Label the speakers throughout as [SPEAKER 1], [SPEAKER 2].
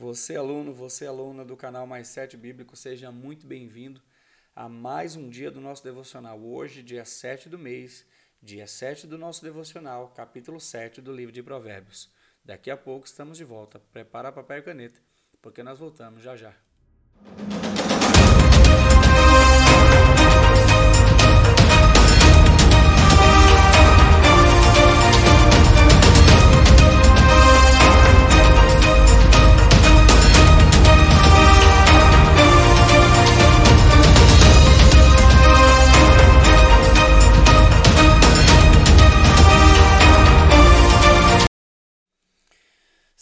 [SPEAKER 1] Você, aluno, você, aluna do canal Mais Sete Bíblico, seja muito bem-vindo a mais um dia do nosso devocional. Hoje, dia 7 do mês, dia 7 do nosso devocional, capítulo 7 do livro de Provérbios. Daqui a pouco estamos de volta. Prepara papel e caneta, porque nós voltamos já já.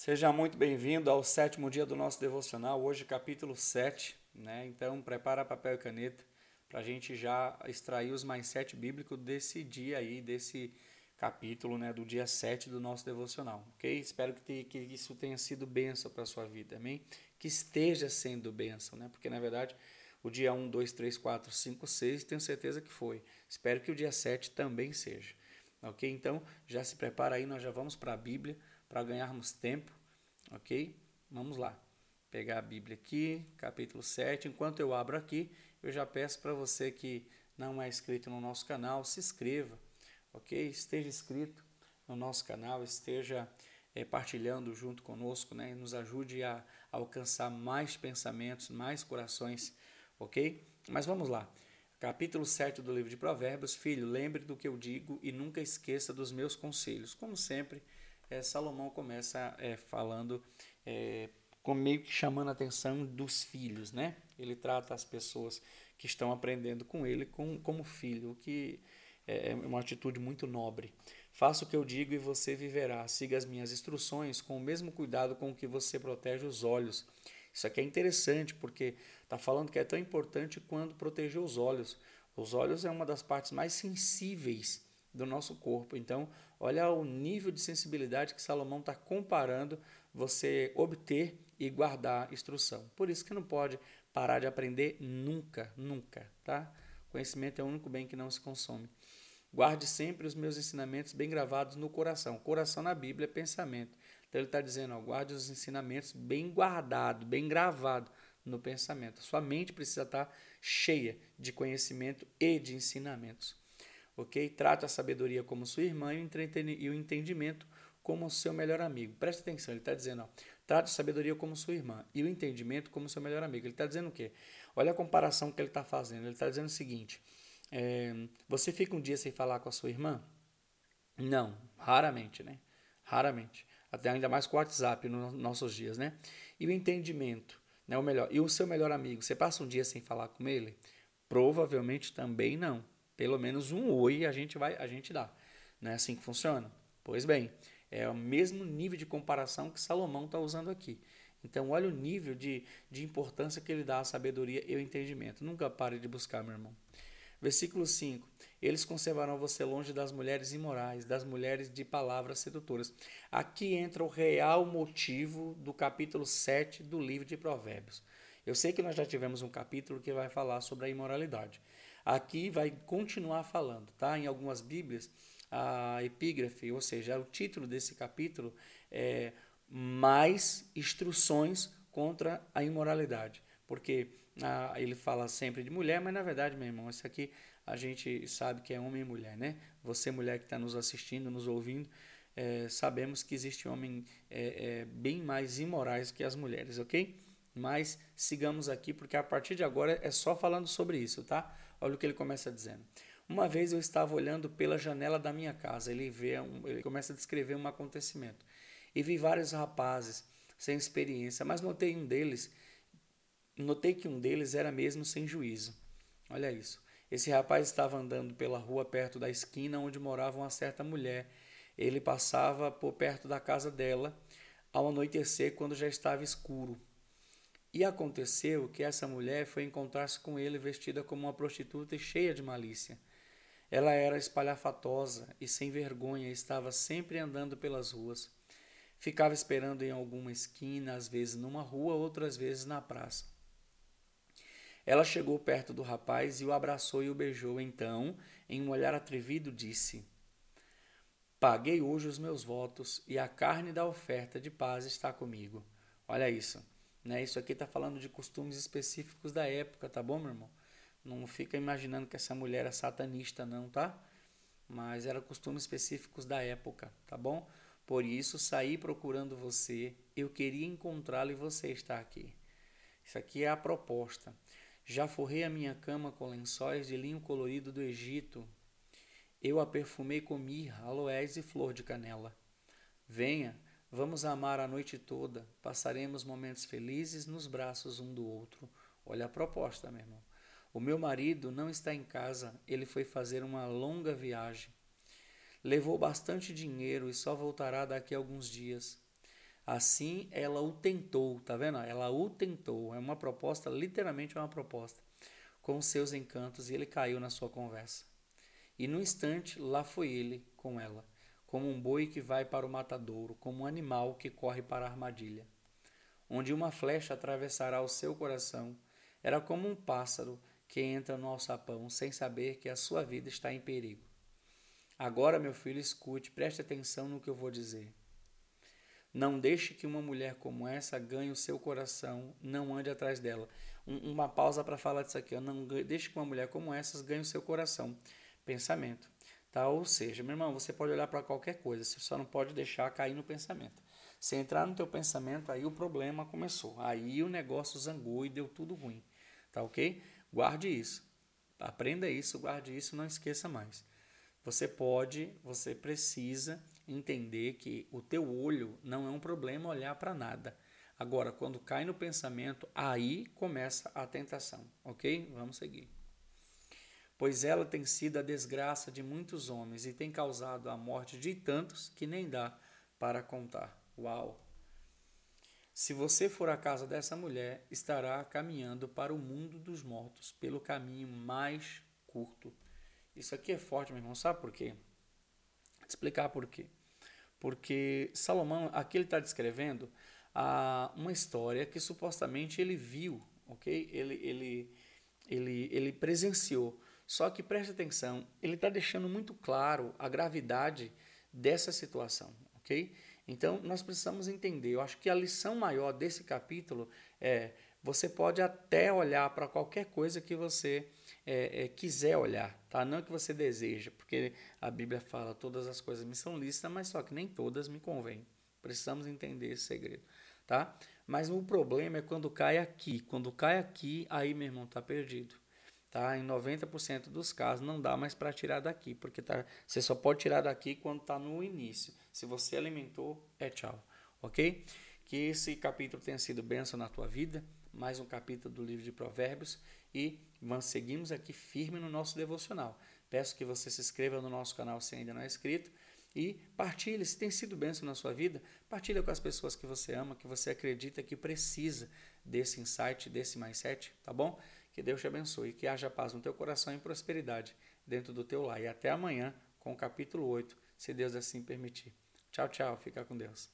[SPEAKER 1] Seja muito bem-vindo ao sétimo dia do nosso devocional, hoje capítulo 7, né? Então prepara papel e caneta para a gente já extrair os mais sete bíblicos desse dia aí, desse capítulo, né? Do dia 7 do nosso devocional, ok? Espero que, te, que isso tenha sido bênção para a sua vida, amém? Que esteja sendo bênção, né? Porque na verdade o dia 1, 2, 3, 4, 5, 6, tenho certeza que foi. Espero que o dia 7 também seja, ok? Então já se prepara aí, nós já vamos para a Bíblia para ganharmos tempo, ok? Vamos lá. Pegar a Bíblia aqui, capítulo 7. Enquanto eu abro aqui, eu já peço para você que não é inscrito no nosso canal, se inscreva, ok? Esteja inscrito no nosso canal, esteja é, partilhando junto conosco, né? Nos ajude a, a alcançar mais pensamentos, mais corações, ok? Mas vamos lá. Capítulo 7 do livro de Provérbios. Filho, lembre do que eu digo e nunca esqueça dos meus conselhos. Como sempre, é, Salomão começa é, falando, é, meio que chamando a atenção dos filhos, né? Ele trata as pessoas que estão aprendendo com ele com, como filho, o que é, é uma atitude muito nobre. Faça o que eu digo e você viverá. Siga as minhas instruções com o mesmo cuidado com que você protege os olhos. Isso aqui é interessante porque está falando que é tão importante quanto proteger os olhos. Os olhos é uma das partes mais sensíveis do nosso corpo. Então, olha o nível de sensibilidade que Salomão está comparando você obter e guardar instrução. Por isso que não pode parar de aprender nunca, nunca, tá? Conhecimento é o único bem que não se consome. Guarde sempre os meus ensinamentos bem gravados no coração. Coração na Bíblia é pensamento. Então ele está dizendo, ó, guarde os ensinamentos bem guardado, bem gravado no pensamento. Sua mente precisa estar tá cheia de conhecimento e de ensinamentos ok? Trata a sabedoria como sua irmã e o entendimento como seu melhor amigo. Preste atenção, ele está dizendo, ó, trata a sabedoria como sua irmã e o entendimento como seu melhor amigo. Ele está dizendo o quê? Olha a comparação que ele está fazendo. Ele está dizendo o seguinte: é, você fica um dia sem falar com a sua irmã? Não, raramente, né? Raramente. Até ainda mais com o WhatsApp nos nossos dias, né? E o entendimento, né? O melhor. E o seu melhor amigo, você passa um dia sem falar com ele? Provavelmente também não pelo menos um oi a gente vai a gente dá. Não é assim que funciona? Pois bem, é o mesmo nível de comparação que Salomão está usando aqui. Então, olha o nível de, de importância que ele dá à sabedoria e ao entendimento. Nunca pare de buscar, meu irmão. Versículo 5: Eles conservarão você longe das mulheres imorais, das mulheres de palavras sedutoras. Aqui entra o real motivo do capítulo 7 do livro de Provérbios. Eu sei que nós já tivemos um capítulo que vai falar sobre a imoralidade. Aqui vai continuar falando, tá? Em algumas Bíblias, a epígrafe, ou seja, o título desse capítulo é mais instruções contra a imoralidade, porque ah, ele fala sempre de mulher, mas na verdade, meu irmão, isso aqui a gente sabe que é homem e mulher, né? Você, mulher que está nos assistindo, nos ouvindo, é, sabemos que existe homem é, é, bem mais imorais que as mulheres, ok? Mas sigamos aqui, porque a partir de agora é só falando sobre isso, tá? Olha o que ele começa dizendo. Uma vez eu estava olhando pela janela da minha casa. Ele vê, um, ele começa a descrever um acontecimento e vi vários rapazes sem experiência, mas notei um deles, notei que um deles era mesmo sem juízo. Olha isso. Esse rapaz estava andando pela rua perto da esquina onde morava uma certa mulher. Ele passava por perto da casa dela ao anoitecer, quando já estava escuro. E aconteceu que essa mulher foi encontrar-se com ele vestida como uma prostituta e cheia de malícia. Ela era espalhafatosa e sem vergonha, estava sempre andando pelas ruas. Ficava esperando em alguma esquina, às vezes numa rua, outras vezes na praça. Ela chegou perto do rapaz e o abraçou e o beijou. Então, em um olhar atrevido, disse: Paguei hoje os meus votos e a carne da oferta de paz está comigo. Olha isso. Né? Isso aqui está falando de costumes específicos da época, tá bom, meu irmão? Não fica imaginando que essa mulher é satanista, não, tá? Mas eram costumes específicos da época, tá bom? Por isso, saí procurando você. Eu queria encontrá-lo e você está aqui. Isso aqui é a proposta. Já forrei a minha cama com lençóis de linho colorido do Egito. Eu a perfumei com mirra, aloés e flor de canela. Venha, vamos amar a noite toda. Passaremos momentos felizes nos braços um do outro. Olha a proposta, meu irmão. O meu marido não está em casa, ele foi fazer uma longa viagem. Levou bastante dinheiro e só voltará daqui a alguns dias. Assim ela o tentou, tá vendo? Ela o tentou. É uma proposta, literalmente é uma proposta, com seus encantos e ele caiu na sua conversa. E no instante lá foi ele com ela, como um boi que vai para o matadouro, como um animal que corre para a armadilha. Onde uma flecha atravessará o seu coração, era como um pássaro que entra no alçapão sem saber que a sua vida está em perigo. Agora, meu filho, escute, preste atenção no que eu vou dizer. Não deixe que uma mulher como essa ganhe o seu coração, não ande atrás dela. Um, uma pausa para falar disso aqui. Não deixe que uma mulher como essa ganhe o seu coração. Pensamento. Tá? Ou seja, meu irmão, você pode olhar para qualquer coisa, você só não pode deixar cair no pensamento. Se entrar no teu pensamento, aí o problema começou. Aí o negócio zangou e deu tudo ruim. Tá ok? Guarde isso. Aprenda isso, guarde isso, não esqueça mais. Você pode, você precisa entender que o teu olho não é um problema olhar para nada. Agora, quando cai no pensamento, aí começa a tentação, ok? Vamos seguir. Pois ela tem sido a desgraça de muitos homens e tem causado a morte de tantos que nem dá para contar. Uau! Se você for à casa dessa mulher, estará caminhando para o mundo dos mortos pelo caminho mais curto. Isso aqui é forte, meu irmão. Sabe por quê? Vou te explicar por quê. Porque Salomão, aqui ele está descrevendo a, uma história que supostamente ele viu, ok? Ele, ele, ele, ele presenciou. Só que preste atenção, ele está deixando muito claro a gravidade dessa situação, ok? Então, nós precisamos entender. Eu acho que a lição maior desse capítulo é: você pode até olhar para qualquer coisa que você é, é, quiser olhar, tá? Não que você deseja, porque a Bíblia fala todas as coisas me são lícitas, mas só que nem todas me convêm. Precisamos entender esse segredo, tá? Mas o problema é quando cai aqui. Quando cai aqui, aí, meu irmão, tá perdido. Tá? Em 90% dos casos não dá mais para tirar daqui, porque tá, você só pode tirar daqui quando está no início. Se você alimentou, é tchau, ok? Que esse capítulo tenha sido bênção na tua vida, mais um capítulo do livro de Provérbios e vamos, seguimos aqui firme no nosso devocional. Peço que você se inscreva no nosso canal se ainda não é inscrito e partilhe, se tem sido bênção na sua vida, partilhe com as pessoas que você ama, que você acredita que precisa desse insight, desse mindset, tá bom? Que Deus te abençoe, que haja paz no teu coração e prosperidade dentro do teu lar. E até amanhã com o capítulo 8, se Deus assim permitir. Tchau, tchau. Fica com Deus.